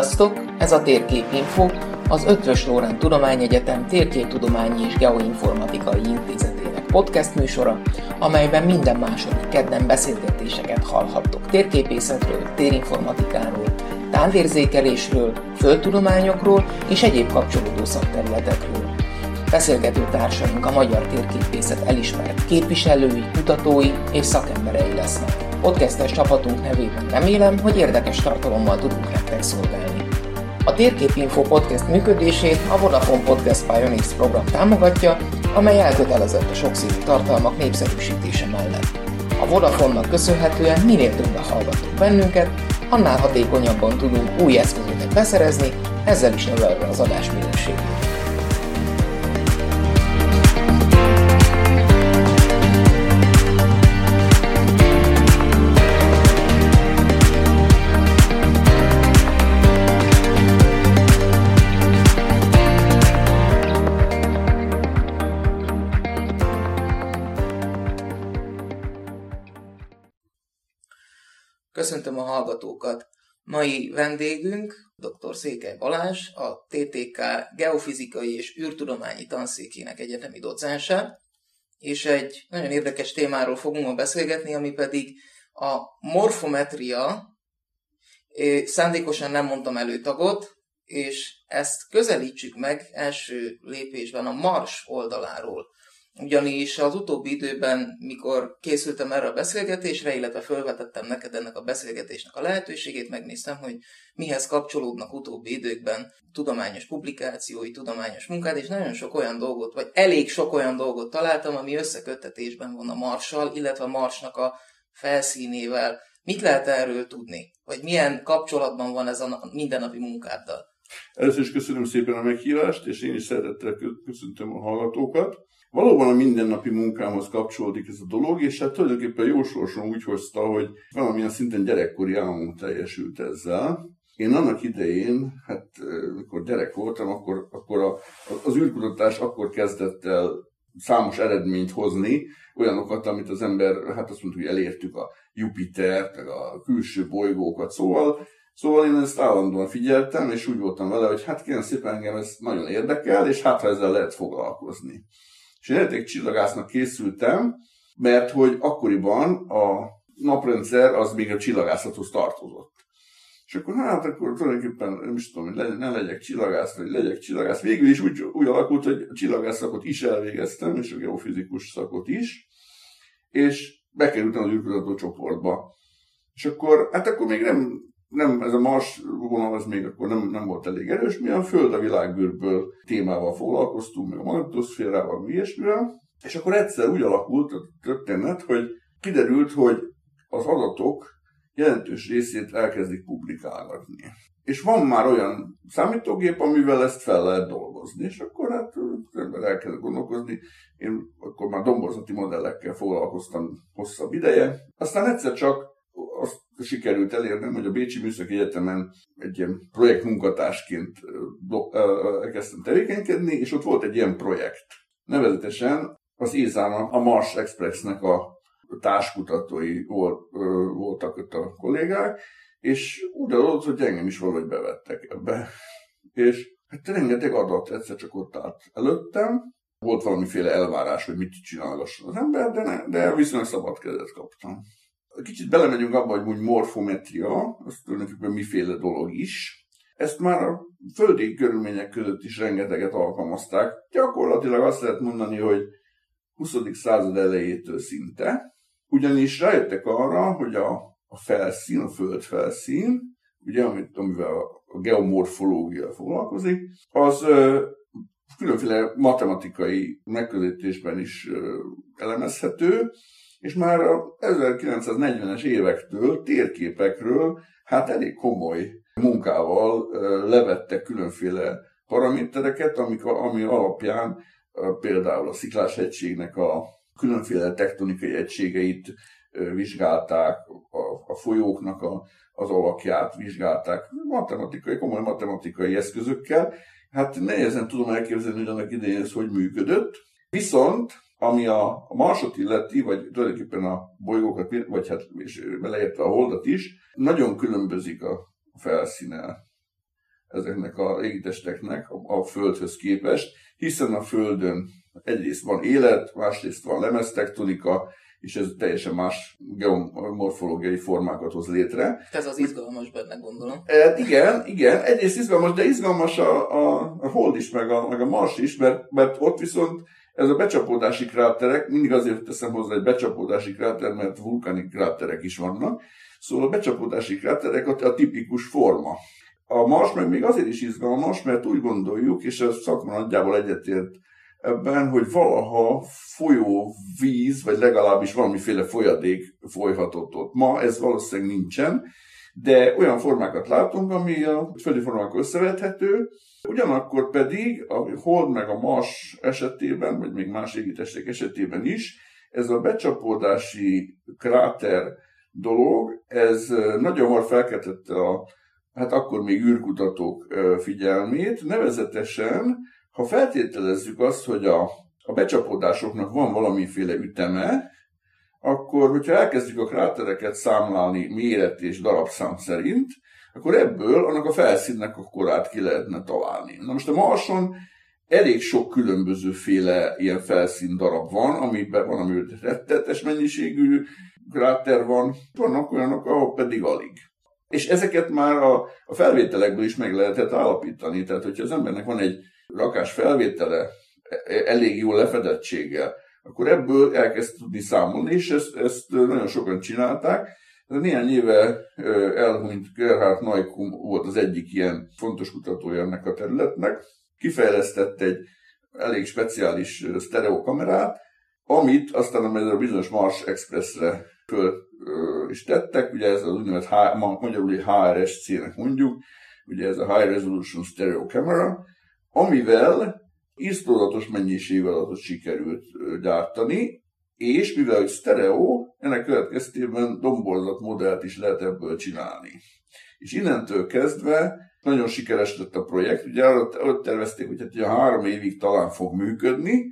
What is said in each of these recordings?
Sziasztok! Ez a Térképinfo, az Ötvös Lórán Tudományegyetem Térképtudományi és Geoinformatikai Intézetének podcast műsora, amelyben minden második kedden beszélgetéseket hallhattok térképészetről, térinformatikáról, távérzékelésről, földtudományokról és egyéb kapcsolódó szakterületekről. Beszélgető társaink a magyar térképészet elismert képviselői, kutatói és szakemberei lesznek. Podcastes csapatunk nevében remélem, hogy érdekes tartalommal tudunk nektek szolgálni. A Térképinfo podcast működését a Vodafone Podcast Pioneers program támogatja, amely elkötelezett a sokszínű tartalmak népszerűsítése mellett. A Vodafone-nak köszönhetően minél többen hallgattok bennünket, annál hatékonyabban tudunk új eszközöket beszerezni, ezzel is növelve az adás minőségét. Köszöntöm a hallgatókat! Mai vendégünk dr. Székely Balázs, a TTK Geofizikai és űrtudományi tanszékének egyetemi docense, és egy nagyon érdekes témáról fogunk ma beszélgetni, ami pedig a morfometria, szándékosan nem mondtam előtagot, és ezt közelítsük meg első lépésben a Mars oldaláról ugyanis az utóbbi időben, mikor készültem erre a beszélgetésre, illetve felvetettem neked ennek a beszélgetésnek a lehetőségét, megnéztem, hogy mihez kapcsolódnak utóbbi időkben tudományos publikációi, tudományos munkád, és nagyon sok olyan dolgot, vagy elég sok olyan dolgot találtam, ami összeköttetésben van a Marssal, illetve a Marsnak a felszínével. Mit lehet erről tudni? Vagy milyen kapcsolatban van ez a mindennapi munkáddal? Először is köszönöm szépen a meghívást, és én is szeretettel köszöntöm a hallgatókat. Valóban a mindennapi munkámhoz kapcsolódik ez a dolog, és hát tulajdonképpen jó sorsom úgy hozta, hogy valamilyen szinten gyerekkori álmom teljesült ezzel. Én annak idején, hát mikor gyerek voltam, akkor, akkor a, az űrkutatás akkor kezdett el számos eredményt hozni, olyanokat, amit az ember, hát azt mondtuk, hogy elértük a Jupiter, meg a külső bolygókat, szóval Szóval én ezt állandóan figyeltem, és úgy voltam vele, hogy hát kérem szépen engem ez nagyon érdekel, és hát ha ezzel lehet foglalkozni. És én egy csillagásznak készültem, mert hogy akkoriban a naprendszer az még a csillagászathoz tartozott. És akkor hát akkor tulajdonképpen nem is tudom, hogy ne legyek csillagász, vagy legyek csillagász. Végül is úgy, úgy alakult, hogy a csillagász szakot is elvégeztem, és a geofizikus szakot is, és bekerültem az űrkutató csoportba. És akkor, hát akkor még nem nem, ez a Mars vonal az még akkor nem, nem volt elég erős, mi a Föld a világbőrből témával foglalkoztunk, meg a magnetoszférával, meg ilyesmivel, és akkor egyszer úgy alakult a történet, hogy kiderült, hogy az adatok jelentős részét elkezdik publikálgatni. És van már olyan számítógép, amivel ezt fel lehet dolgozni, és akkor hát az ember elkezd gondolkozni. Én akkor már domborzati modellekkel foglalkoztam hosszabb ideje. Aztán egyszer csak sikerült elérnem, hogy a Bécsi Műszaki Egyetemen egy ilyen projektmunkatársként elkezdtem tevékenykedni, és ott volt egy ilyen projekt. Nevezetesen az ISAN, a Mars Expressnek a társkutatói volt, voltak ott a kollégák, és úgy adott, hogy engem is valahogy bevettek ebbe. És hát rengeteg adat egyszer csak ott állt előttem, volt valamiféle elvárás, hogy mit csinálgasson az ember, de, ne, de viszonylag szabad kezet kaptam. Kicsit belemegyünk abba, hogy úgy morfometria, az tulajdonképpen miféle dolog is. Ezt már a földi körülmények között is rengeteget alkalmazták. Gyakorlatilag azt lehet mondani, hogy 20. század elejétől szinte, ugyanis rájöttek arra, hogy a, a felszín, a föld felszín, ugye, amit, amivel a geomorfológia foglalkozik, az ö, különféle matematikai megközelítésben is ö, elemezhető, és már a 1940-es évektől térképekről hát elég komoly munkával levettek különféle paramétereket, amik, ami alapján például a sziklás a különféle tektonikai egységeit vizsgálták, a, a folyóknak a, az alakját vizsgálták, matematikai, komoly matematikai eszközökkel. Hát nehezen tudom elképzelni, hogy annak idején ez hogy működött. Viszont ami a, Marsot illeti, vagy tulajdonképpen a bolygókat, vagy hát és beleértve a holdat is, nagyon különbözik a felszíne ezeknek a égitesteknek a Földhöz képest, hiszen a Földön egyrészt van élet, másrészt van lemeztektonika, és ez teljesen más geomorfológiai formákat hoz létre. Ez az izgalmas benne, gondolom. E, igen, igen, egyrészt izgalmas, de izgalmas a, a, a Hold is, meg a, meg a Mars is, mert, mert ott viszont ez a becsapódási kráterek, mindig azért teszem hozzá egy becsapódási kráter, mert vulkanik kráterek is vannak, szóval a becsapódási kráterek a, a tipikus forma. A Mars meg még azért is izgalmas, mert úgy gondoljuk, és ez szakma nagyjából egyetért ebben, hogy valaha folyó víz, vagy legalábbis valamiféle folyadék folyhatott ott. Ma ez valószínűleg nincsen, de olyan formákat látunk, ami a földi formákkal összevethető, ugyanakkor pedig a Hold meg a Mars esetében, vagy még más égitestek esetében is, ez a becsapódási kráter dolog, ez nagyon hamar felkeltette a, hát akkor még űrkutatók figyelmét, nevezetesen ha feltételezzük azt, hogy a, a becsapódásoknak van valamiféle üteme, akkor, hogyha elkezdjük a krátereket számlálni méret és darabszám szerint, akkor ebből annak a felszínnek a korát ki lehetne találni. Na most a Marson elég sok féle ilyen felszín darab van, amiben van, ami rettetes mennyiségű kráter van, vannak olyanok, ahol pedig alig. És ezeket már a, a felvételekből is meg lehetett állapítani. Tehát, hogyha az embernek van egy rakás felvétele e, elég jó lefedettséggel, akkor ebből elkezd tudni számolni, és ezt, ezt nagyon sokan csinálták. Néhány éve elhunyt Gerhard Neukum volt az egyik ilyen fontos kutatója ennek a területnek. Kifejlesztett egy elég speciális sztereokamerát, amit aztán a bizonyos Mars Expressre föl is tettek, ugye ez az úgynevezett magyarul HRSC-nek mondjuk, ugye ez a High Resolution Stereo Camera, amivel isztodatos mennyiségű adatot sikerült gyártani, és mivel hogy stereo, ennek következtében domborzat modellt is lehet ebből csinálni. És innentől kezdve nagyon sikeres lett a projekt, ugye ott tervezték, hogy hát ugye három évig talán fog működni,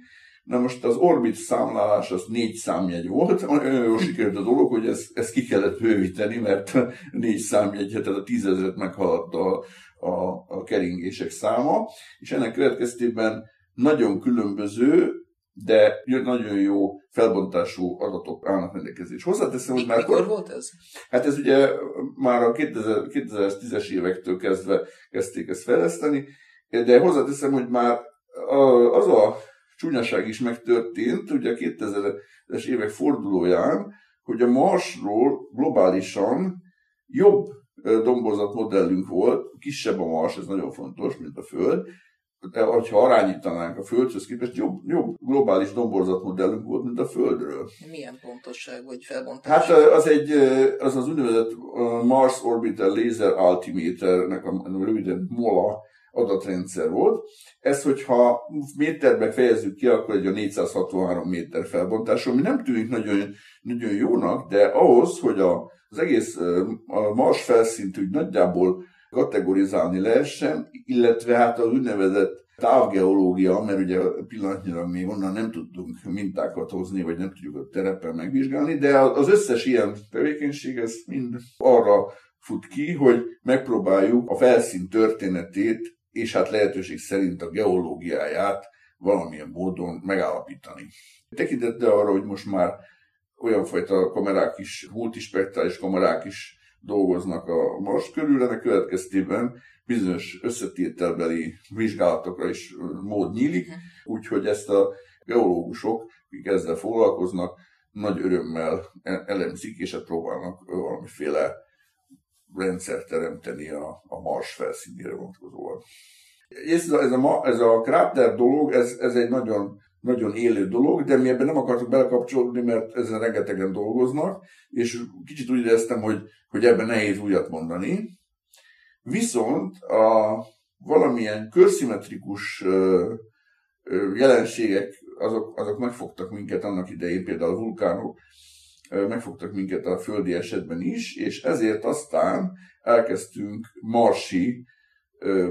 Na most az Orbit számlálás az négy számjegy volt, olyan jól sikerült a dolog, hogy ezt, ezt ki kellett bővíteni, mert négy számjegy, tehát a tízezret meghaladta a, a, a keringések száma, és ennek következtében nagyon különböző, de nagyon jó felbontású adatok állnak rendelkezés. Hozzáteszem, hogy már... Mikor volt ez? Hát ez ugye már a 2000, 2010-es évektől kezdve kezdték ezt fejleszteni, de hozzáteszem, hogy már az a csúnyaság is megtörtént, ugye a 2000-es évek fordulóján, hogy a Marsról globálisan jobb domborzat modellünk volt, kisebb a Mars, ez nagyon fontos, mint a Föld, de ha arányítanánk a Földhöz képest, jobb, jobb globális domborzat modellünk volt, mint a Földről. Milyen pontosság vagy felbontás? Hát az egy, az az úgynevezett Mars Orbital Laser Altimeternek a röviden MOLA adatrendszer volt. Ez, hogyha méterbe fejezzük ki, akkor egy a 463 méter felbontású, ami nem tűnik nagyon, nagyon jónak, de ahhoz, hogy a, az egész a Mars felszínt úgy nagyjából kategorizálni lehessen, illetve hát az úgynevezett távgeológia, mert ugye pillanatnyilag még onnan nem tudtunk mintákat hozni, vagy nem tudjuk a terepen megvizsgálni, de az összes ilyen tevékenység, ez mind arra fut ki, hogy megpróbáljuk a felszín történetét és hát lehetőség szerint a geológiáját valamilyen módon megállapítani. Tekintettel arra, hogy most már olyan fajta kamerák is, multispektrális kamerák is dolgoznak a Mars körül, ennek következtében bizonyos összetételbeli vizsgálatokra is mód nyílik, mhm. úgyhogy ezt a geológusok, akik ezzel foglalkoznak, nagy örömmel e- elemzik, és hát próbálnak valamiféle rendszert teremteni a, a Mars felszínére vonatkozóan. Ez a, ez a, ez a kráter dolog, ez, ez egy nagyon, nagyon élő dolog, de mi ebben nem akartuk belekapcsolódni, mert ezen rengetegen dolgoznak, és kicsit úgy éreztem, hogy, hogy ebben nehéz újat mondani. Viszont a valamilyen körszimmetrikus jelenségek, azok, azok megfogtak minket annak idején, például a vulkánok, megfogtak minket a földi esetben is, és ezért aztán elkezdtünk marsi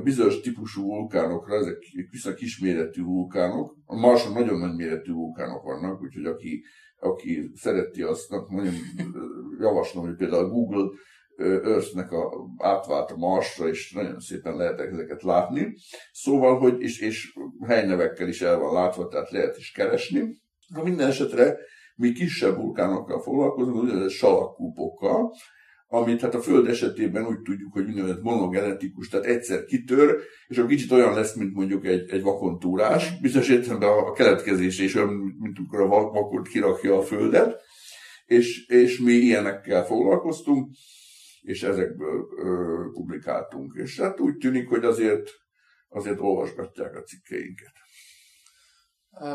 bizonyos típusú vulkánokra, ezek viszonylag kisméretű vulkánok. A Marson nagyon nagy méretű vulkánok vannak, úgyhogy aki, aki szereti azt, nagyon javaslom, hogy például a Google őrsznek a, átvált a Marsra, és nagyon szépen lehetek ezeket látni. Szóval, hogy és, és helynevekkel is el van látva, tehát lehet is keresni. Na minden esetre mi kisebb vulkánokkal foglalkozunk, úgynevezett salakkúpokkal, amit hát a Föld esetében úgy tudjuk, hogy úgynevezett monogenetikus, tehát egyszer kitör, és a kicsit olyan lesz, mint mondjuk egy, egy vakontúrás. Bizonyos értelemben a keletkezése is olyan, mint amikor a vakont kirakja a Földet, és, és mi ilyenekkel foglalkoztunk, és ezekből ö, publikáltunk. És hát úgy tűnik, hogy azért, azért olvasgatják a cikkeinket.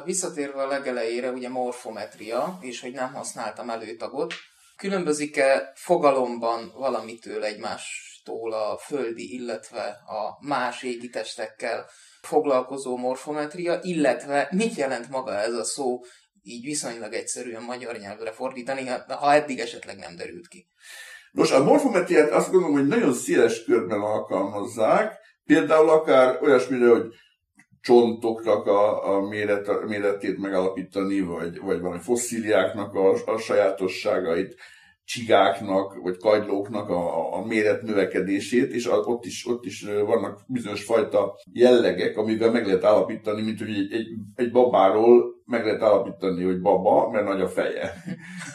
Visszatérve a legelejére, ugye morfometria, és hogy nem használtam előtagot, Különbözik-e fogalomban valamitől egymástól a földi, illetve a más égitestekkel foglalkozó morfometria, illetve mit jelent maga ez a szó így viszonylag egyszerűen magyar nyelvre fordítani, ha eddig esetleg nem derült ki? Nos, a morfometriát azt gondolom, hogy nagyon széles körben alkalmazzák, például akár olyasmire, hogy csontoknak a, a, méret, méretét megalapítani, vagy, vagy valami fosszíliáknak a, a sajátosságait, csigáknak, vagy kagylóknak a, a méret növekedését, és ott is, ott is vannak bizonyos fajta jellegek, amivel meg lehet állapítani, mint hogy egy, egy, egy babáról meg lehet állapítani, hogy baba, mert nagy a feje.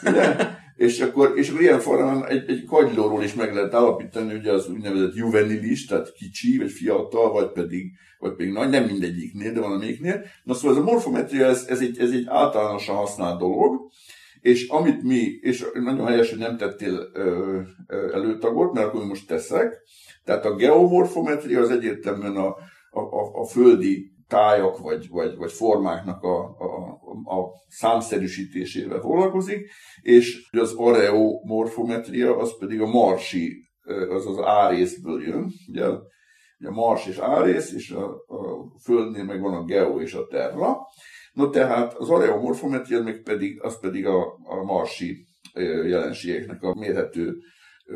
Ugye? És akkor, és akkor ilyen formán egy, egy kagylóról is meg lehet állapítani, hogy az úgynevezett juvenilis, tehát kicsi, vagy fiatal, vagy pedig, vagy pedig nagy, nem mindegyiknél, de van amiknél. Na szóval ez a morfometria, ez, ez, egy, ez egy általánosan használt dolog, és amit mi, és nagyon helyes, hogy nem tettél ö, ö, előtagot, mert akkor most teszek, tehát a geomorfometria az egyértelműen a, a, a, a földi tájak vagy, vagy, vagy formáknak a, a, a számszerűsítésével foglalkozik, és az areomorfometria az pedig a marsi, az az árészből jön, ugye, ugye a mars és árész, és a, a földnél meg van a geo és a terra. No tehát az areomorfometria meg pedig, az pedig a, a marsi jelenségeknek a mérhető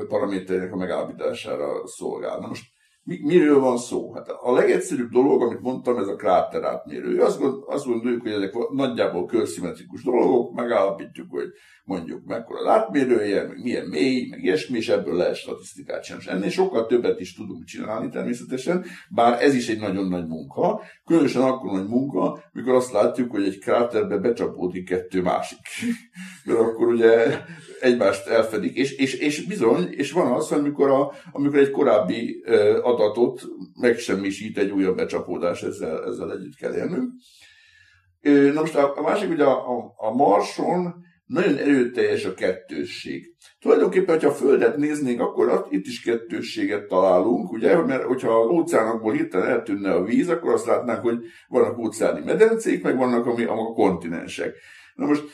paraméterének a megállapítására szolgál. Na most mi, miről van szó? Hát a legegyszerűbb dolog, amit mondtam, ez a kráter átmérő. Azt, gond, azt gondoljuk, hogy ezek nagyjából körszimmetrikus dolgok, megállapítjuk, hogy mondjuk mekkora az átmérője, meg milyen mély, meg ilyesmi, és ebből lehet statisztikát sem. Ennél sokkal többet is tudunk csinálni természetesen, bár ez is egy nagyon nagy munka, különösen akkor nagy munka, mikor azt látjuk, hogy egy kráterbe becsapódik kettő másik. Mert akkor ugye egymást elfedik, és, és, és bizony, és van az, amikor, a, amikor egy korábbi adatot megsemmisít egy újabb becsapódás, ezzel, ezzel együtt kell élnünk. Na most a, a másik, hogy a, a, a Marson nagyon erőteljes a kettősség. Tulajdonképpen, ha a Földet néznénk, akkor ott, itt is kettősséget találunk, ugye, mert hogyha az óceánokból hirtelen eltűnne a víz, akkor azt látnánk, hogy vannak óceáni medencék, meg vannak ami, a kontinensek. Na most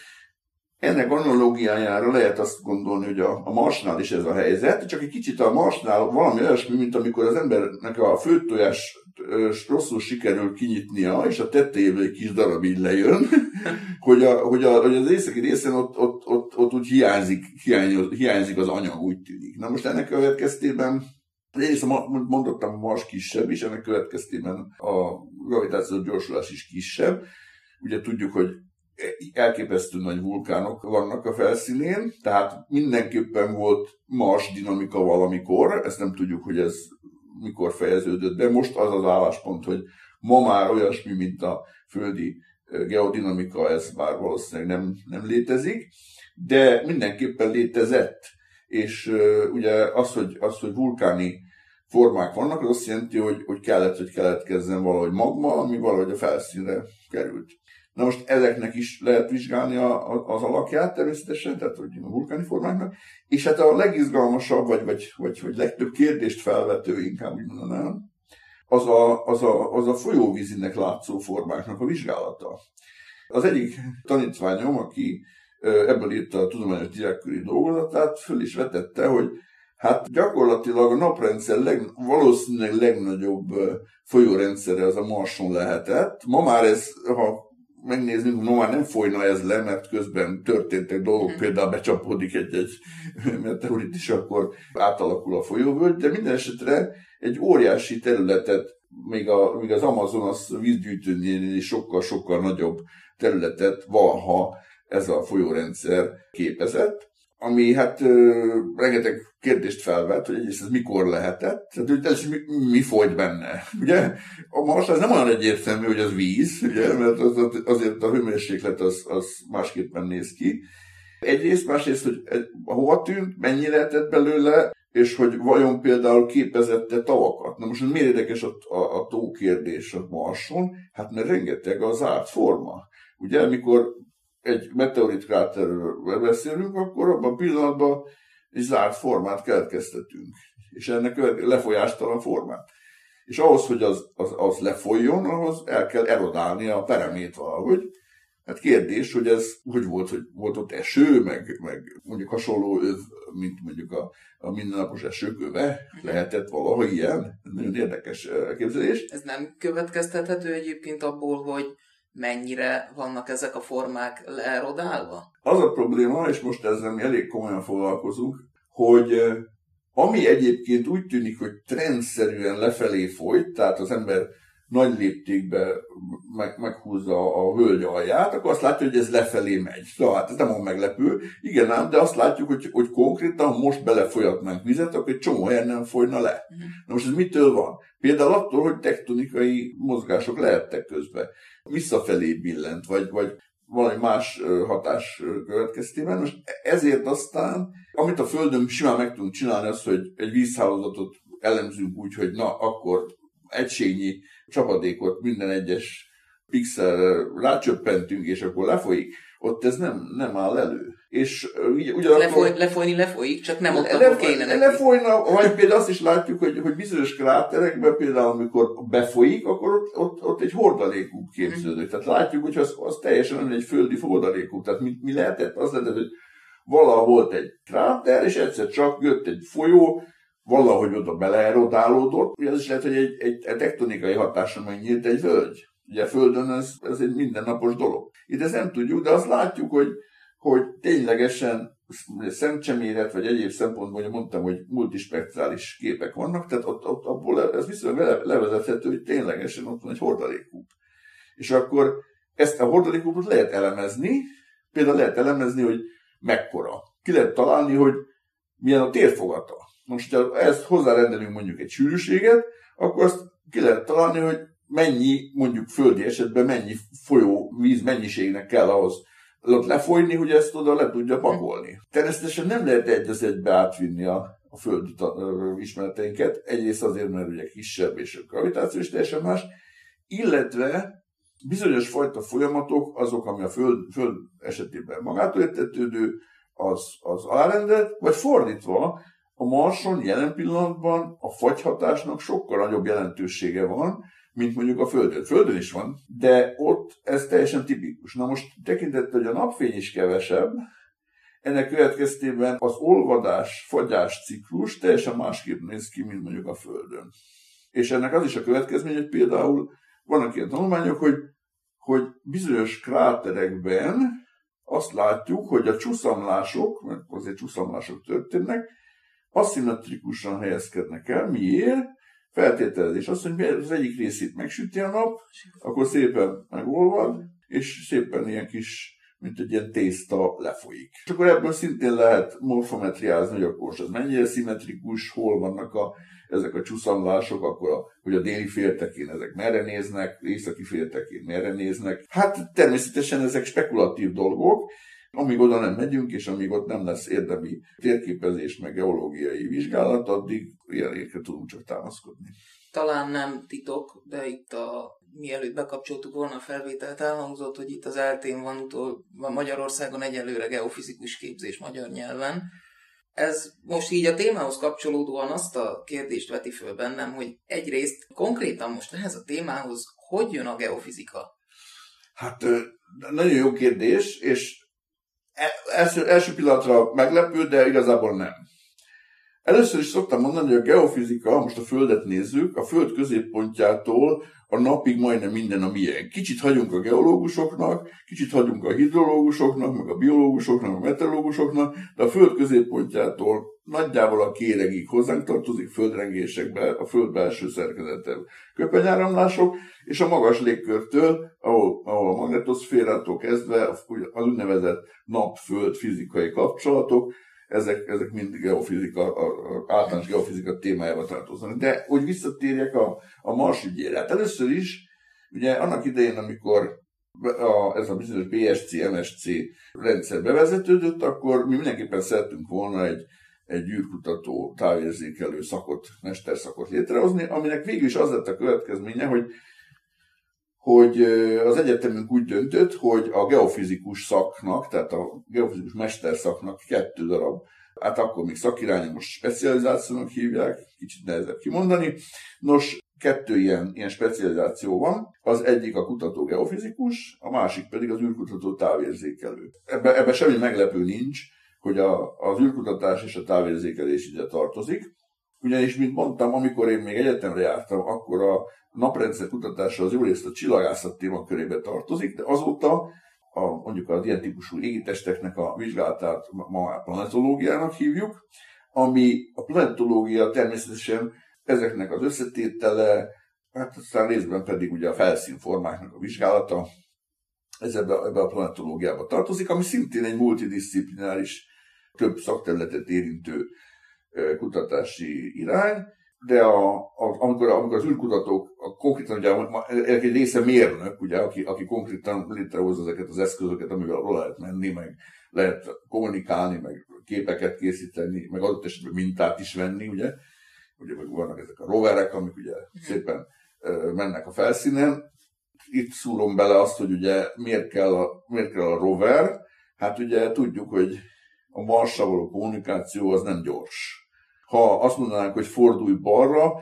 ennek analógiájára lehet azt gondolni, hogy a, a Marsnál is ez a helyzet, csak egy kicsit a Marsnál valami olyasmi, mint amikor az embernek a főtojás rosszul sikerül kinyitnia, és a tetejéből egy kis darab így lejön, hogy, a, hogy, a, hogy az északi részen ott, ott, ott, ott úgy hiányzik, hiányoz, hiányzik az anyag, úgy tűnik. Na most ennek következtében Egyrészt mondottam, a Mars kisebb, és ennek következtében a gravitációs gyorsulás is kisebb. Ugye tudjuk, hogy elképesztő nagy vulkánok vannak a felszínén, tehát mindenképpen volt Mars dinamika valamikor, ezt nem tudjuk, hogy ez mikor fejeződött be. Most az az álláspont, hogy ma már olyasmi, mint a földi geodinamika, ez már valószínűleg nem, nem létezik, de mindenképpen létezett. És ugye az hogy, az, hogy vulkáni formák vannak, az azt jelenti, hogy, hogy kellett, hogy keletkezzen valahogy magma, ami valahogy a felszínre került. Na most ezeknek is lehet vizsgálni a, a, az alakját természetesen, tehát hogy a vulkáni formáknak, és hát a legizgalmasabb, vagy, vagy, vagy, vagy legtöbb kérdést felvető, inkább úgy mondanám, az a, az, a, az a folyóvízinek látszó formáknak a vizsgálata. Az egyik tanítványom, aki ebből írta a tudományos direktori dolgozatát, föl is vetette, hogy hát gyakorlatilag a naprendszer leg, valószínűleg legnagyobb folyórendszere az a Marson lehetett. Ma már ez, ha megnéznünk, ma már nem folyna ez le, mert közben történtek dolgok, mm. például becsapódik egy-egy meteorit, és akkor átalakul a folyóvölgy, de minden esetre egy óriási területet, még, a, még az Amazonas vízgyűjtőnél is sokkal-sokkal nagyobb területet valaha ez a folyórendszer képezett. Ami hát rengeteg kérdést felvet, hogy egyrészt ez mikor lehetett, tehát hogy ez mi, mi folyt benne. Ugye Mars ez nem olyan egyértelmű, hogy az víz, ugye, mert az, az, azért a hőmérséklet az, az másképpen néz ki. Egyrészt, másrészt, hogy hova tűnt, mennyire lehetett belőle, és hogy vajon például képezette tavakat. Na most miért érdekes a, a, a tó kérdés a Marson? Hát mert rengeteg az zárt forma. Ugye, amikor egy meteorit kráterről beszélünk, akkor abban a pillanatban egy zárt formát keletkeztetünk. És ennek lefolyástalan formát. És ahhoz, hogy az, az, az lefolyjon, ahhoz el kell erodálni a peremét valahogy. Hát kérdés, hogy ez hogy volt, hogy volt ott eső, meg, meg mondjuk hasonló öv, mint mondjuk a, a mindennapos esőköve, lehetett valahogy ilyen? Nagyon érdekes elképzelés. Ez nem következtethető egyébként abból, hogy mennyire vannak ezek a formák lerodálva? Az a probléma, és most ezzel mi elég komolyan foglalkozunk, hogy ami egyébként úgy tűnik, hogy trendszerűen lefelé folyt, tehát az ember nagy léptékbe meg, meghúzza a hölgy alját, akkor azt látja, hogy ez lefelé megy. Na hát ez nem olyan meglepő. Igen ám, de azt látjuk, hogy, hogy konkrétan, ha most belefolyatnánk vizet, akkor egy csomó helyen nem folyna le. Na most ez mitől van? Például attól, hogy tektonikai mozgások lehettek közben. Visszafelé billent, vagy, vagy valami más hatás következtében. Most ezért aztán, amit a Földön simán meg tudunk csinálni, az, hogy egy vízhálózatot elemzünk úgy, hogy na, akkor egységnyi csapadékot minden egyes pixelre rácsöppentünk, és akkor lefolyik, ott ez nem, nem áll elő. És ugyanakkor... Lefoly, lefolyni lefolyik, csak nem ott, le, kéne neki. Lefolyna, vagy például azt is látjuk, hogy, hogy bizonyos kráterekben például, amikor befolyik, akkor ott, ott, ott egy hordalékú képződik. Tehát látjuk, hogy az, az teljesen nem egy földi hordalékú. Tehát mi, mi lehetett? Az lehetett, hogy valahol volt egy kráter, és egyszer csak jött egy folyó, valahogy oda beleerodálódott. Ugye az is lehet, hogy egy, egy, egy tektonikai hatáson megnyílt egy völgy. Ugye a Földön ez, ez egy mindennapos dolog. Itt ezt nem tudjuk, de azt látjuk, hogy, hogy ténylegesen szemcseméret, vagy egyéb szempontból, hogy mondtam, hogy multispektrális képek vannak, tehát ott, ott abból ez viszonylag levezethető, hogy ténylegesen ott van egy hordalékút. És akkor ezt a hordalékútot lehet elemezni, például lehet elemezni, hogy mekkora. Ki lehet találni, hogy milyen a térfogata. Most, ha ezt hozzárendelünk mondjuk egy sűrűséget, akkor azt ki lehet találni, hogy mennyi, mondjuk földi esetben mennyi folyó víz mennyiségnek kell ahhoz ott lefolyni, hogy ezt oda le tudja pakolni. Természetesen nem lehet egy az egybe átvinni a, a földi ismereteinket, egyrészt azért, mert ugye kisebb és a gravitáció is teljesen más, illetve bizonyos fajta folyamatok, azok, ami a Föld, föld esetében magától értetődő, az, az alárendelt, vagy fordítva, a Marson jelen pillanatban a fagyhatásnak sokkal nagyobb jelentősége van, mint mondjuk a Földön. Földön is van, de ott ez teljesen tipikus. Na most tekintettel, hogy a napfény is kevesebb, ennek következtében az olvadás-fagyás ciklus teljesen másképp néz ki, mint mondjuk a Földön. És ennek az is a következmény, hogy például vannak ilyen tanulmányok, hogy, hogy bizonyos kráterekben azt látjuk, hogy a csúszamlások, mert azért csúszamlások történnek, aszimmetrikusan helyezkednek el. Miért? Feltételezés azt, hogy az egyik részét megsüti a nap, akkor szépen megolvad, és szépen ilyen kis, mint egy ilyen tészta lefolyik. És akkor ebből szintén lehet morfometriázni, hogy akkor az mennyire szimmetrikus, hol vannak a, ezek a csúszamlások, akkor a, hogy a déli féltekén ezek merre néznek, északi féltekén merre néznek. Hát természetesen ezek spekulatív dolgok, amíg oda nem megyünk, és amíg ott nem lesz érdemi térképezés, meg geológiai vizsgálat, addig ilyenekre tudunk csak támaszkodni. Talán nem titok, de itt a mielőtt bekapcsoltuk volna a felvételt, elhangzott, hogy itt az eltén van, utol, Magyarországon egyelőre geofizikus képzés magyar nyelven. Ez most így a témához kapcsolódóan azt a kérdést veti föl bennem, hogy egyrészt konkrétan most ehhez a témához hogy jön a geofizika? Hát nagyon jó kérdés, és első, első pillanatra meglepő, de igazából nem. Először is szoktam mondani, hogy a geofizika, most a Földet nézzük, a Föld középpontjától a napig majdnem minden a milyen. Kicsit hagyunk a geológusoknak, kicsit hagyunk a hidrológusoknak, meg a biológusoknak, a meteorológusoknak, de a Föld középpontjától nagyjából a kéregig hozzánk tartozik, földrengésekbe, a föld belső szerkezete, köpenyáramlások, és a magas légkörtől, ahol, ahol a magnetoszférától kezdve az úgynevezett nap-föld fizikai kapcsolatok, ezek, ezek mind geofizika, a, a általános geofizika témájába tartoznak. De hogy visszatérjek a, a Mars ügyére. Hát először is, ugye annak idején, amikor a, ez a bizonyos BSC, MSC rendszer bevezetődött, akkor mi mindenképpen szerettünk volna egy, egy űrkutató távérzékelő szakot, mesterszakot létrehozni, aminek végül is az lett a következménye, hogy hogy az egyetemünk úgy döntött, hogy a geofizikus szaknak, tehát a geofizikus mesterszaknak kettő darab, hát akkor még szakirányon, most specializációnak hívják, kicsit nehezebb kimondani. Nos, kettő ilyen, ilyen specializáció van, az egyik a kutató geofizikus, a másik pedig az űrkutató távérzékelő. Ebben ebbe semmi meglepő nincs, hogy a, az űrkutatás és a távérzékelés ide tartozik. Ugyanis, mint mondtam, amikor én még egyetemre jártam, akkor a naprendszer kutatása az jó részt a csillagászat témakörébe tartozik, de azóta a, mondjuk az ilyen típusú égitesteknek a vizsgálatát ma már planetológiának hívjuk, ami a planetológia természetesen ezeknek az összetétele, hát aztán részben pedig ugye a felszínformáknak a vizsgálata, ez ebbe, ebbe a planetológiába tartozik, ami szintén egy multidisciplináris, több szakterületet érintő kutatási irány, de a, a, amikor, amikor az űrkutatók a konkrétan, ugye egy része mérnök, ugye, aki, aki konkrétan létrehozza ezeket az eszközöket, amivel oda lehet menni, meg lehet kommunikálni, meg képeket készíteni, meg adott esetben mintát is venni, ugye, ugye meg vannak ezek a roverek, amik ugye szépen mennek a felszínen. Itt szúrom bele azt, hogy ugye miért kell a, miért kell a rover. Hát ugye tudjuk, hogy a Marssal való kommunikáció az nem gyors ha azt mondanánk, hogy fordulj balra,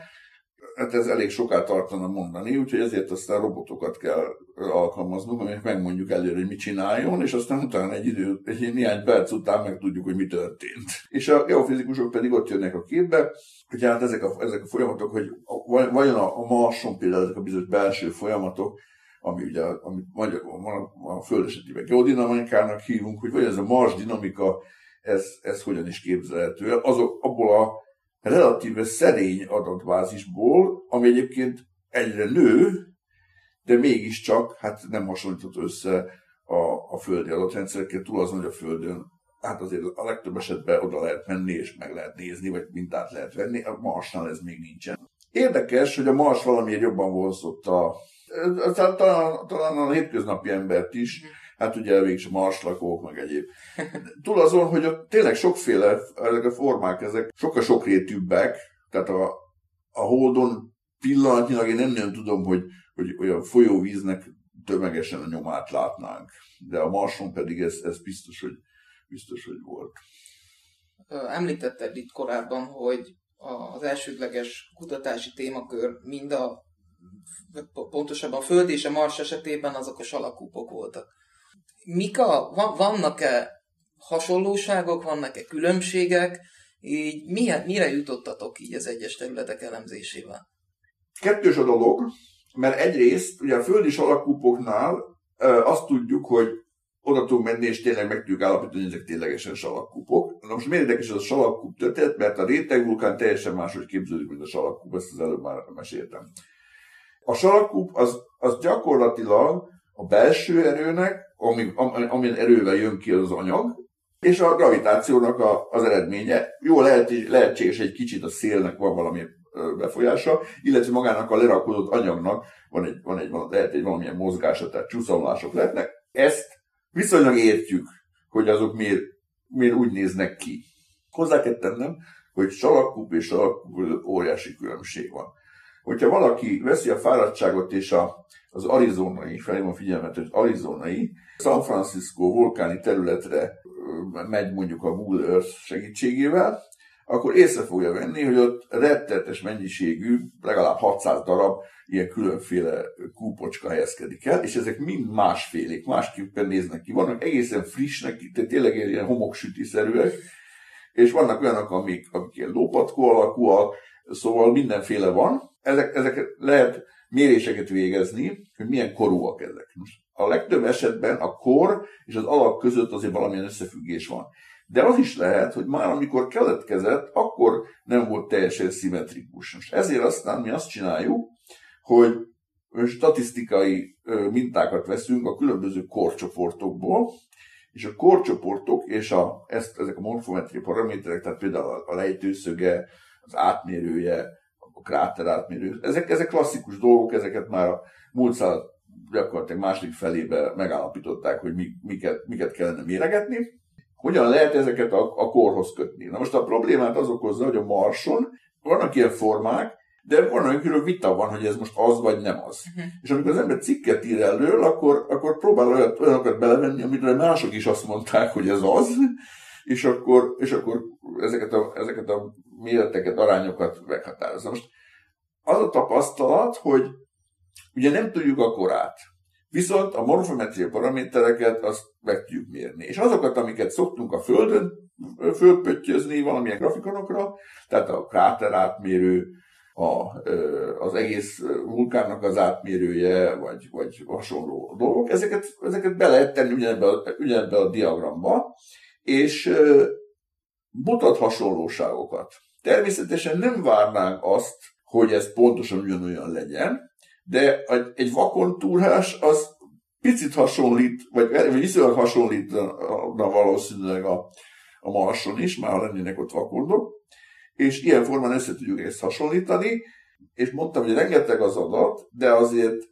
hát ez elég soká tartana mondani, úgyhogy ezért aztán robotokat kell alkalmaznunk, amelyek megmondjuk előre, hogy mit csináljon, és aztán utána egy idő, egy néhány perc után meg tudjuk, hogy mi történt. És a geofizikusok pedig ott jönnek a képbe, hogy hát ezek a, ezek a folyamatok, hogy vajon a, a Marson például ezek a bizonyos belső folyamatok, ami ugye, amit magyarul a, a Föld esetében geodinamikának hívunk, hogy vagy ez a Mars dinamika ez, ez hogyan is képzelhető el. Azok, abból a relatíve szerény adatbázisból, ami egyébként egyre nő, de mégiscsak hát nem hasonlított össze a, a földi adatrendszerekkel, túl azon, hogy a Földön hát azért a legtöbb esetben oda lehet menni, és meg lehet nézni, vagy mintát lehet venni, a Marsnál ez még nincsen. Érdekes, hogy a Mars valamiért jobban vonzott a, talán, talán a hétköznapi embert is, hát ugye a marslakók, meg egyéb. Túl azon, hogy ott tényleg sokféle, ezek a formák, ezek sokkal sokrétűbbek, tehát a, a Holdon pillanatnyilag én nem nagyon tudom, hogy, hogy olyan folyóvíznek tömegesen a nyomát látnánk. De a Marson pedig ez, ez biztos, hogy, biztos, hogy volt. Említetted itt korábban, hogy az elsődleges kutatási témakör mind a pontosabban a Föld és a Mars esetében azok a salakúpok voltak mik a, vannak-e hasonlóságok, vannak-e különbségek, így milyen, mire jutottatok így az egyes területek elemzésével? Kettős a dolog, mert egyrészt ugye a földi salakúpoknál azt tudjuk, hogy oda tudunk menni, és tényleg meg tudjuk állapítani, hogy ezek ténylegesen salakkúpok. Na most miért érdekes ez a salakkúp történet? Mert a rétegvulkán teljesen máshogy képződik, mint a salakkúp, ezt az előbb már meséltem. A salakkúp az, az gyakorlatilag a belső erőnek, ami, amilyen erővel jön ki az, anyag, és a gravitációnak a, az eredménye. Jó, lehet, lehetséges egy kicsit a szélnek van valami befolyása, illetve magának a lerakódott anyagnak van egy, van egy, van, lehet egy valamilyen mozgása, tehát csúszomlások lehetnek. Ezt viszonylag értjük, hogy azok miért, miért úgy néznek ki. Hozzá kell tennem, hogy salakkup és salakkup óriási különbség van. Hogyha valaki veszi a fáradtságot és a, az arizonai, felhívom figyelmet, hogy arizonai, San Francisco vulkáni területre megy mondjuk a Google Earth segítségével, akkor észre fogja venni, hogy ott rettetes mennyiségű, legalább 600 darab ilyen különféle kúpocska helyezkedik el, és ezek mind másfélék, másképpen néznek ki. Vannak egészen frissnek, tehát tényleg ilyen homoksütiszerűek, és vannak olyanok, amik, amik ilyen lópatkó alakúak, szóval mindenféle van. Ezek, ezek lehet méréseket végezni, hogy milyen korúak ezek. A legtöbb esetben a kor és az alak között azért valamilyen összefüggés van. De az is lehet, hogy már amikor keletkezett, akkor nem volt teljesen szimmetrikus. Most ezért aztán mi azt csináljuk, hogy statisztikai mintákat veszünk a különböző korcsoportokból, és a korcsoportok és a, ezt, ezek a morfometri paraméterek, tehát például a lejtőszöge, az átmérője, a kráter átmérő, ezek, ezek klasszikus dolgok, ezeket már a múlt század gyakorlatilag második felébe megállapították, hogy mi, miket, miket kellene méregetni. Hogyan lehet ezeket a, a korhoz kötni? Na most a problémát az okozza, hogy a Marson vannak ilyen formák, de van olyankiről vita van, hogy ez most az vagy nem az. Uh-huh. És amikor az ember cikket ír elől, akkor, akkor próbál olyat, olyanokat belevenni, amire mások is azt mondták, hogy ez az, és akkor, és akkor ezeket, a, ezeket a méreteket, arányokat meghatározza. Most az a tapasztalat, hogy ugye nem tudjuk a korát, viszont a morfometriai paramétereket azt meg tudjuk mérni. És azokat, amiket szoktunk a Földön fölpöttyözni valamilyen grafikonokra, tehát a kráter átmérő, a, az egész vulkánnak az átmérője, vagy, vagy hasonló dolgok, ezeket, ezeket be lehet tenni ugyanebbe a, ugyanebbe a diagramba, és mutat hasonlóságokat. Természetesen nem várnánk azt, hogy ez pontosan ugyanolyan legyen, de egy vakon túrás az picit hasonlít, vagy viszonylag hasonlítna valószínűleg a, a Marson is, már lennének ott vakondok, és ilyen formán össze tudjuk ezt hasonlítani, és mondtam, hogy rengeteg az adat, de azért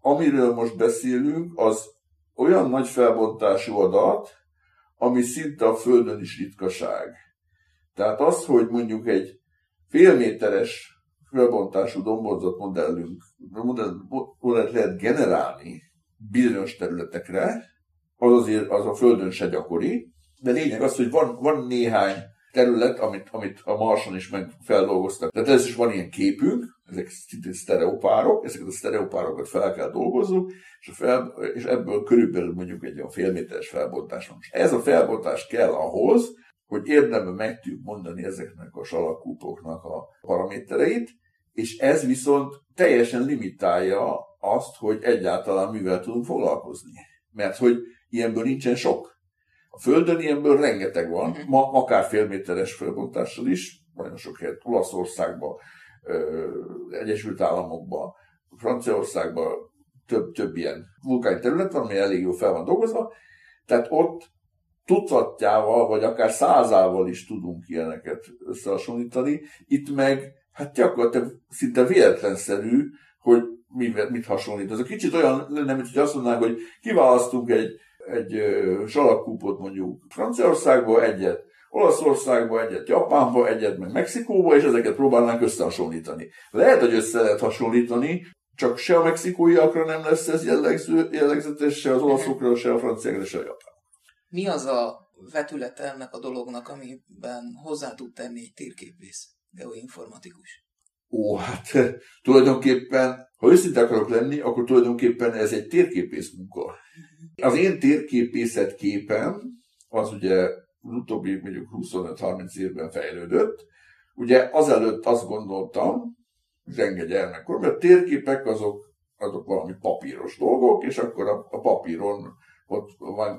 amiről most beszélünk, az olyan nagy felbontású adat, ami szinte a Földön is ritkaság. Tehát az, hogy mondjuk egy félméteres felbontású domborzat modellünk, modellt lehet generálni bizonyos területekre, az azért az a Földön se gyakori, de lényeg az, hogy van, van néhány terület, amit, amit a Marson is meg feldolgoztak. Tehát ez is van ilyen képünk, ezek szintén sztereopárok, ezeket a sztereopárokat fel kell dolgoznunk, és, a fel, és ebből körülbelül mondjuk egy olyan félméteres felbontás van. És ez a felbontás kell ahhoz, hogy érdemben meg tudjuk mondani ezeknek a salakúpoknak a paramétereit, és ez viszont teljesen limitálja azt, hogy egyáltalán mivel tudunk foglalkozni. Mert hogy ilyenből nincsen sok. A Földön ilyenből rengeteg van, mhm. ma akár félméteres fölbontással is, nagyon sok helyet, Olaszországban, Egyesült Államokban, Franciaországban több, több ilyen vulkáni terület van, ami elég jó fel van dolgozva, tehát ott tucatjával, vagy akár százával is tudunk ilyeneket összehasonlítani. Itt meg, hát gyakorlatilag szinte véletlenszerű, hogy mit, mit hasonlít. Ez a kicsit olyan lenne, mint hogy azt mondanánk, hogy kiválasztunk egy egy zsalagkúpot mondjuk Franciaországba, egyet Olaszországba, egyet Japánba, egyet meg Mexikóba, és ezeket próbálnánk összehasonlítani. Lehet, hogy össze lehet hasonlítani, csak se a mexikóiakra nem lesz ez jellegző, jellegzetes, se az olaszokra, se a franciákra, se a japán. Mi az a vetülete ennek a dolognak, amiben hozzá tud tenni egy térképész, geoinformatikus? Ó, hát tulajdonképpen, ha őszinte akarok lenni, akkor tulajdonképpen ez egy térképész munka. Az én térképészet képem, az ugye az utóbbi mondjuk 25-30 évben fejlődött. Ugye azelőtt azt gondoltam, zsenge gyermekkor, mert a térképek azok, azok valami papíros dolgok, és akkor a, a papíron ott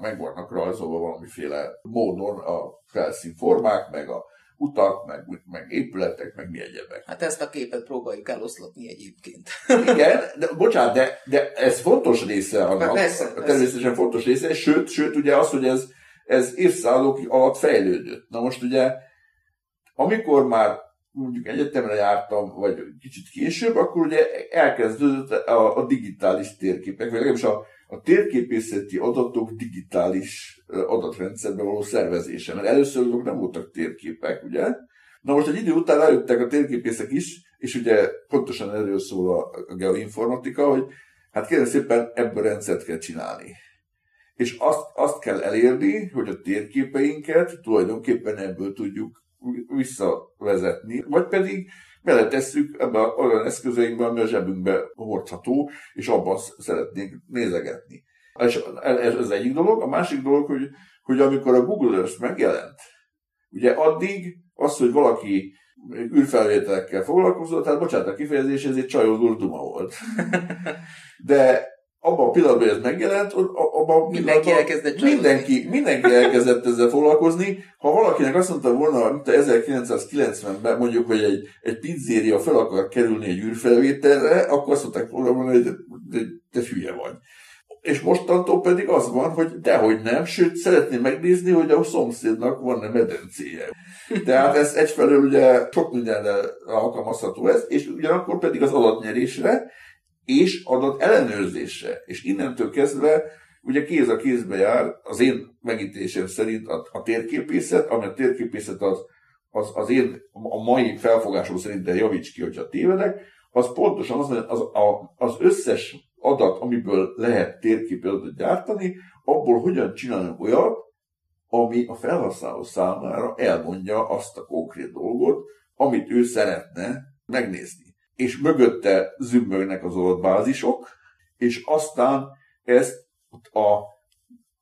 meg vannak rajzolva valamiféle módon a felszínformák, meg a utak, meg, meg épületek, meg mi egyebek. Hát ezt a képet próbáljuk eloszlatni egyébként. Igen, de bocsánat, de, de ez fontos része annak. Persze, természetesen persze. fontos része, sőt, sőt, ugye az, hogy ez, ez évszázadok alatt fejlődött. Na most ugye, amikor már mondjuk egyetemre jártam, vagy kicsit később, akkor ugye elkezdődött a, a digitális térképek, vagy legalábbis a, a térképészeti adatok digitális adatrendszerbe való szervezése. Mert először azok nem voltak térképek, ugye? Na most egy idő után rájöttek a térképészek is, és ugye pontosan erről szól a geoinformatika, hogy hát kérem szépen ebből rendszert kell csinálni. És azt, azt kell elérni, hogy a térképeinket tulajdonképpen ebből tudjuk visszavezetni, vagy pedig beletesszük ebbe olyan eszközeinkbe, ami a zsebünkbe hordható, és abban szeretnénk nézegetni. És ez az egyik dolog. A másik dolog, hogy, hogy amikor a Google Earth megjelent, ugye addig az, hogy valaki űrfelvételekkel foglalkozott, tehát bocsánat a kifejezés, ez egy csajos duma volt. De abban a pillanatban, hogy ez megjelent, abban a mindenki elkezdett mindenki, mindenki elkezdett ezzel foglalkozni. Ha valakinek azt mondta volna, mint 1990-ben mondjuk, hogy egy, egy pizzéria fel akar kerülni egy űrfelvételre, akkor azt mondták volna, hogy te, te hülye vagy. és mostantól pedig az van, hogy dehogy nem, sőt, szeretném megnézni, hogy a szomszédnak van-e medencéje. Tehát ez egyfelől ugye sok mindenre alkalmazható ez, és ugyanakkor pedig az adatnyerésre, és adat ellenőrzésre. És innentől kezdve ugye kéz a kézbe jár az én megítésem szerint a, a térképészet, ami a térképészet az, az, az én a mai felfogásom szerint, de javíts ki, hogyha tévedek, az pontosan az, az, a, az összes adat, amiből lehet térképet gyártani, abból hogyan csinálunk olyat, ami a felhasználó számára elmondja azt a konkrét dolgot, amit ő szeretne megnézni. És mögötte zümmögnek az adatbázisok, és aztán ezt a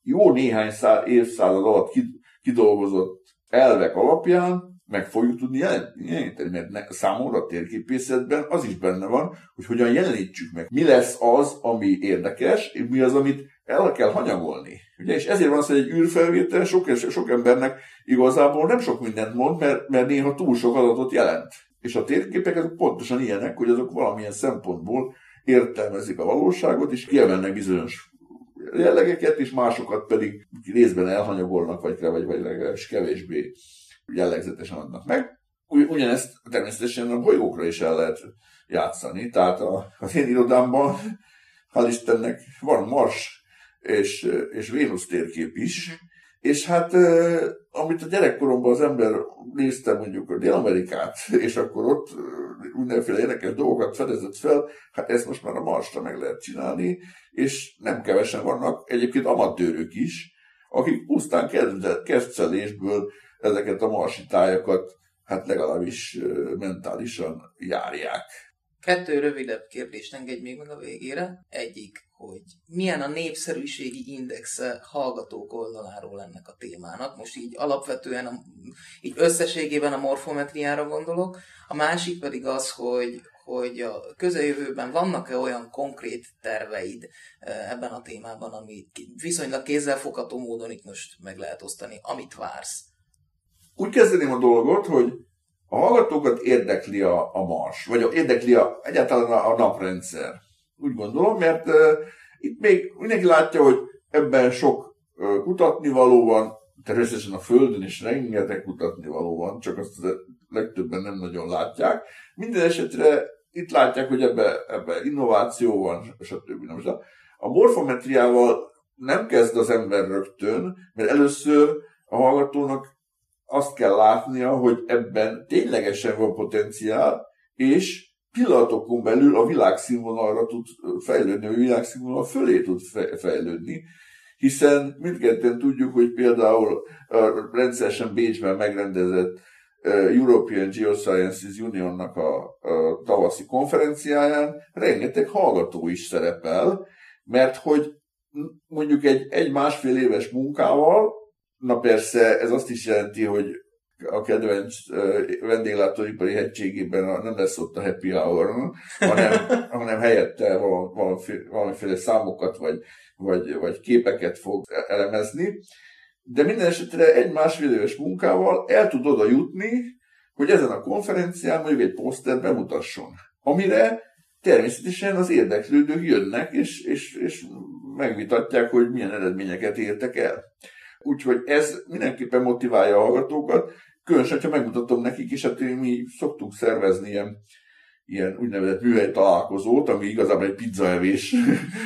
jó néhány szá- évszázad alatt kidolgozott elvek alapján meg fogjuk tudni jeleníteni, mert ne, számomra a térképészetben az is benne van, hogy hogyan jelenítsük meg. Mi lesz az, ami érdekes, és mi az, amit el kell hanyagolni. Ugye, és ezért van az, hogy egy űrfelvétel sok, sok embernek igazából nem sok mindent mond, mert, mert néha túl sok adatot jelent. És a térképek azok pontosan ilyenek, hogy azok valamilyen szempontból értelmezik a valóságot, és kiemelnek bizonyos jellegeket, és másokat pedig részben elhanyagolnak, vagy, vagy, vagy legalábbis kevésbé jellegzetesen adnak meg. Ugyanezt természetesen a bolygókra is el lehet játszani. Tehát a, az én irodámban, hál' Istennek, van Mars és, és Vénusz térkép is, és hát, amit a gyerekkoromban az ember nézte mondjuk a Dél-Amerikát, és akkor ott mindenféle érdekes dolgokat fedezett fel, hát ezt most már a Marsra meg lehet csinálni, és nem kevesen vannak, egyébként amatőrök is, akik pusztán kezdcelésből ezeket a marsi tájakat hát legalábbis mentálisan járják. Kettő rövidebb kérdést engedj még meg a végére. Egyik, hogy milyen a népszerűségi indexe hallgatók oldaláról ennek a témának. Most így alapvetően, a, így összességében a morfometriára gondolok. A másik pedig az, hogy, hogy a közeljövőben vannak-e olyan konkrét terveid ebben a témában, amit viszonylag kézzelfogható módon itt most meg lehet osztani, amit vársz? Úgy kezdeném a dolgot, hogy a hallgatókat érdekli a, a Mars, vagy érdekli a, egyáltalán a, a naprendszer. Úgy gondolom, mert itt még mindenki látja, hogy ebben sok kutatnivaló van, természetesen a Földön is rengeteg kutatnivaló van, csak azt legtöbben nem nagyon látják. Minden esetre itt látják, hogy ebbe, ebbe innováció van, stb. Na most a, a morfometriával nem kezd az ember rögtön, mert először a hallgatónak azt kell látnia, hogy ebben ténylegesen van potenciál, és pillanatokon belül a világszínvonalra tud fejlődni, a világszínvonal fölé tud fejlődni, hiszen mindketten tudjuk, hogy például rendszeresen Bécsben megrendezett European Geosciences Unionnak a tavaszi konferenciáján rengeteg hallgató is szerepel, mert hogy mondjuk egy, egy másfél éves munkával Na persze, ez azt is jelenti, hogy a kedvenc vendéglátóipari hegységében nem lesz ott a happy hour, hanem, hanem helyette valamiféle, számokat vagy, vagy, vagy képeket fog elemezni. De minden esetre egy másfél éves munkával el tud oda jutni, hogy ezen a konferencián mondjuk egy poszter bemutasson. Amire természetesen az érdeklődők jönnek, és, és, és megvitatják, hogy milyen eredményeket értek el. Úgyhogy ez mindenképpen motiválja a hallgatókat, különösen, ha megmutatom nekik, és hát mi szoktunk szervezni ilyen, ilyen úgynevezett műhely találkozót, ami igazából egy pizzaevés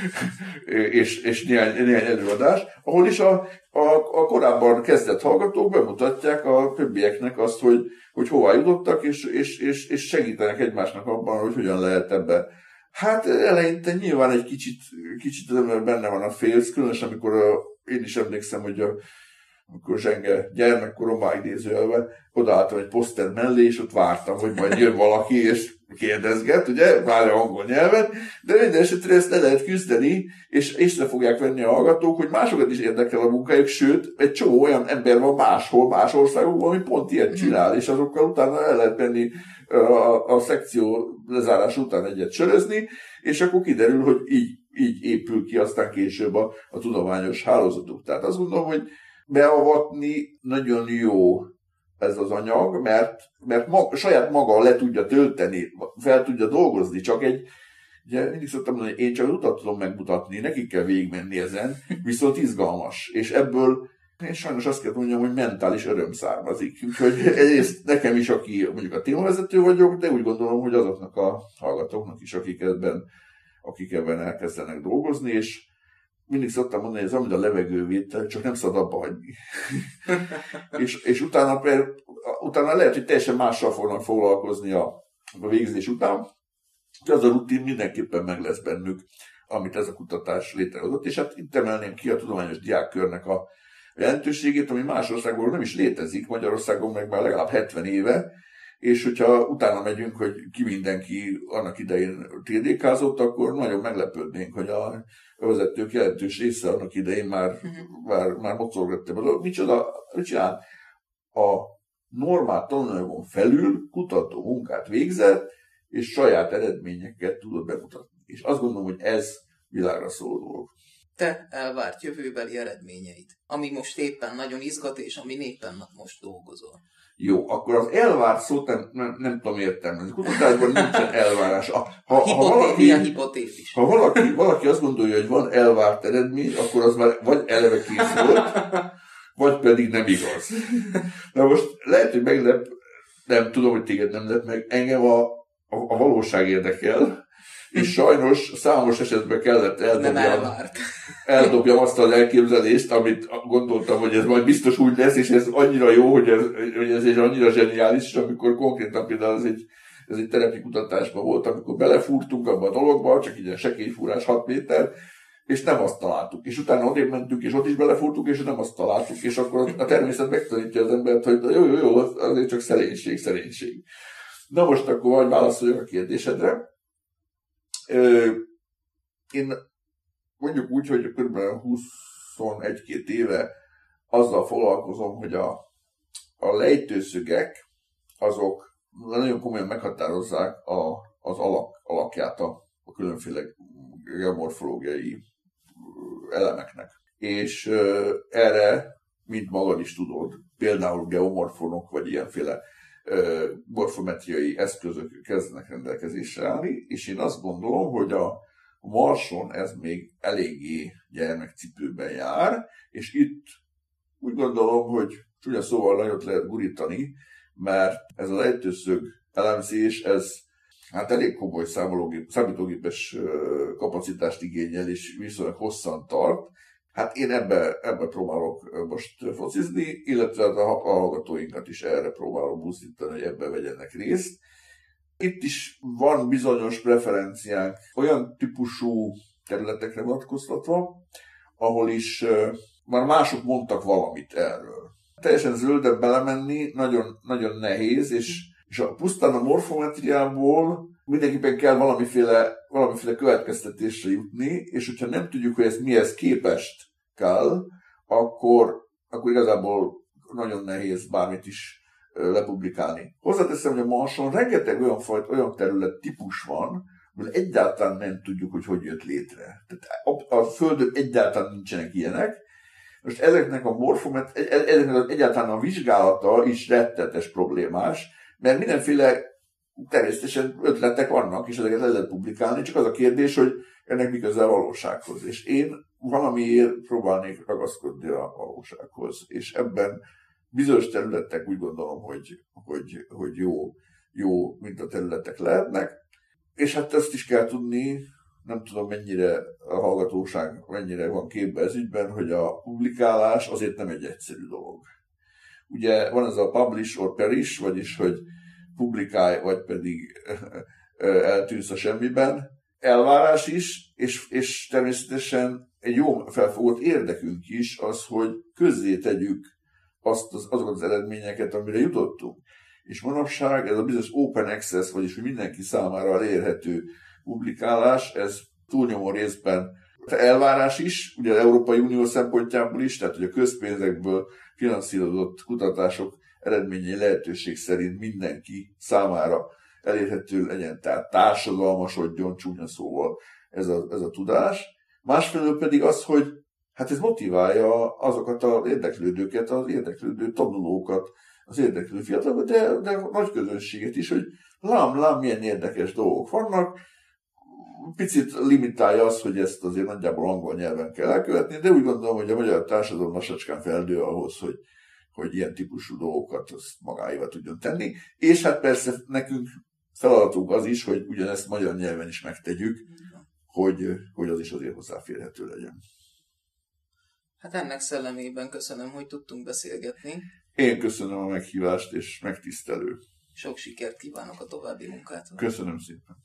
és, és néhány, néhány előadás, ahol is a, a, a korábban kezdett hallgatók bemutatják a többieknek azt, hogy, hogy hová jutottak, és, és, és, és segítenek egymásnak abban, hogy hogyan lehet ebbe. Hát eleinte nyilván egy kicsit, kicsit benne van a félsz, különösen amikor a, én is emlékszem, hogy a, amikor zsenge gyermekkoromban idézőjelve odaálltam egy poszter mellé, és ott vártam, hogy majd jön valaki, és kérdezget, ugye, várja angol nyelven, de minden esetre ezt le lehet küzdeni, és észre fogják venni a hallgatók, hogy másokat is érdekel a munkájuk, sőt, egy csomó olyan ember van máshol, más országokban, ami pont ilyet csinál, és azokkal utána el lehet menni a, a szekció lezárás után egyet sörözni, és akkor kiderül, hogy így, így épül ki aztán később a, a tudományos hálózatuk. Tehát azt gondolom, hogy beavatni nagyon jó ez az anyag, mert, mert maga, saját maga le tudja tölteni, fel tudja dolgozni, csak egy, Ugye mindig szoktam mondani, hogy én csak az utat tudom megmutatni, nekik kell végigmenni ezen, viszont izgalmas. És ebből én sajnos azt kell mondjam, hogy mentális öröm származik. Úgyhogy egyrészt nekem is, aki mondjuk a témavezető vagyok, de úgy gondolom, hogy azoknak a hallgatóknak is, akik ebben, akik ebben elkezdenek dolgozni, és mindig szoktam mondani, hogy ez amit a levegővétel, csak nem szabad abba hagyni. és, és utána, utána lehet, hogy teljesen mással fognak foglalkozni a, a végzés után, de az a rutin mindenképpen meg lesz bennük, amit ez a kutatás létrehozott, és hát itt emelném ki a tudományos diákkörnek a jelentőségét, ami más országból nem is létezik, Magyarországon meg már legalább 70 éve, és hogyha utána megyünk, hogy ki mindenki annak idején TDK-zott, akkor nagyon meglepődnénk, hogy a vezetők jelentős része annak idején már, uh-huh. már, már mocorgott. Micsoda, mit csinál? A normál tananyagon felül kutató munkát végzett, és saját eredményeket tudott bemutatni. És azt gondolom, hogy ez világra szóló dolog te elvárt jövőbeli eredményeit, ami most éppen nagyon izgat, és ami éppen most dolgozol. Jó, akkor az elvárt szót nem, nem, nem tudom értelmezni. Kutatásban nincsen elvárás. Ha, ha, ha, valaki, hipotétis. ha valaki, valaki azt gondolja, hogy van elvárt eredmény, akkor az már vagy eleve kész volt, vagy pedig nem igaz. Na most lehet, hogy meglep, nem tudom, hogy téged nem lep meg, engem a, a, a valóság érdekel, és sajnos számos esetben kellett eldobjam, eldobjam azt az elképzelést, amit gondoltam, hogy ez majd biztos úgy lesz, és ez annyira jó, hogy ez, hogy ez egy annyira zseniális, amikor konkrétan például ez egy, ez egy terepi kutatásban volt, amikor belefúrtunk abba a dologba, csak így egy fúrás 6 méter, és nem azt találtuk. És utána odébb mentünk, és ott is belefúrtuk, és nem azt találtuk. És akkor a természet megtanítja az embert, hogy jó, jó, jó, azért csak szerénység, szerénység. Na most akkor majd válaszoljak a kérdésedre. Én mondjuk úgy, hogy kb. 21-2 éve azzal foglalkozom, hogy a, a lejtőszögek azok nagyon komolyan meghatározzák a, az alak, alakját a, a különféle geomorfológiai elemeknek. És erre, mint magad is tudod, például geomorfonok, vagy ilyenféle morfometriai eszközök kezdenek rendelkezésre állni, és én azt gondolom, hogy a Marson ez még eléggé gyermekcipőben jár, és itt úgy gondolom, hogy csúnya szóval nagyot lehet gurítani, mert ez az ejtőszög elemzés, ez hát elég komoly számítógépes kapacitást igényel, és viszonylag hosszan tart, Hát én ebbe, ebbe próbálok most focizni, illetve a hallgatóinkat is erre próbálom buzdítani, hogy ebbe vegyenek részt. Itt is van bizonyos preferenciánk olyan típusú területekre vonatkoztatva, ahol is már mások mondtak valamit erről. Teljesen zöldebb belemenni nagyon, nagyon nehéz, és, és a, pusztán a morfometriából mindenképpen kell valamiféle, valamiféle következtetésre jutni, és hogyha nem tudjuk, hogy ez mihez képest kell, akkor, akkor igazából nagyon nehéz bármit is lepublikálni. Hozzáteszem, hogy a Marson rengeteg olyan, fajt, olyan terület típus van, hogy egyáltalán nem tudjuk, hogy hogy jött létre. Tehát a, a Földön egyáltalán nincsenek ilyenek. Most ezeknek a morfomet, e, e, ezeknek egyáltalán a vizsgálata is rettetes problémás, mert mindenféle természetesen ötletek vannak, és ezeket le lehet publikálni, csak az a kérdés, hogy ennek mi köze a valósághoz. És én valamiért próbálnék ragaszkodni a valósághoz, és ebben bizonyos területek úgy gondolom, hogy, hogy, hogy jó, jó mint a területek lehetnek, és hát ezt is kell tudni, nem tudom mennyire a hallgatóság mennyire van képbe ez ügyben, hogy a publikálás azért nem egy egyszerű dolog. Ugye van ez a publish or perish, vagyis hogy publikálj, vagy pedig eltűnsz a semmiben, elvárás is, és, és természetesen egy jó felfogott érdekünk is az, hogy közzé tegyük azt az, azokat az eredményeket, amire jutottunk. És manapság ez a bizonyos open access, vagyis hogy mindenki számára elérhető publikálás, ez túlnyomó részben elvárás is, ugye az Európai Unió szempontjából is, tehát hogy a közpénzekből finanszírozott kutatások eredményei lehetőség szerint mindenki számára elérhető legyen, tehát társadalmasodjon csúnya szóval ez a, ez a tudás. Másfelől pedig az, hogy hát ez motiválja azokat az érdeklődőket, az érdeklődő tanulókat, az érdeklődő fiatalokat, de, de nagy közönséget is, hogy lám, lám, milyen érdekes dolgok vannak, picit limitálja az, hogy ezt azért nagyjából angol nyelven kell elkövetni, de úgy gondolom, hogy a magyar társadalom lassacskán feldő ahhoz, hogy, hogy ilyen típusú dolgokat azt magáéval tudjon tenni. És hát persze nekünk feladatunk az is, hogy ugyanezt magyar nyelven is megtegyük, hogy, hogy az is azért hozzáférhető legyen. Hát ennek szellemében köszönöm, hogy tudtunk beszélgetni. Én köszönöm a meghívást, és megtisztelő. Sok sikert kívánok a további munkát. Köszönöm szépen.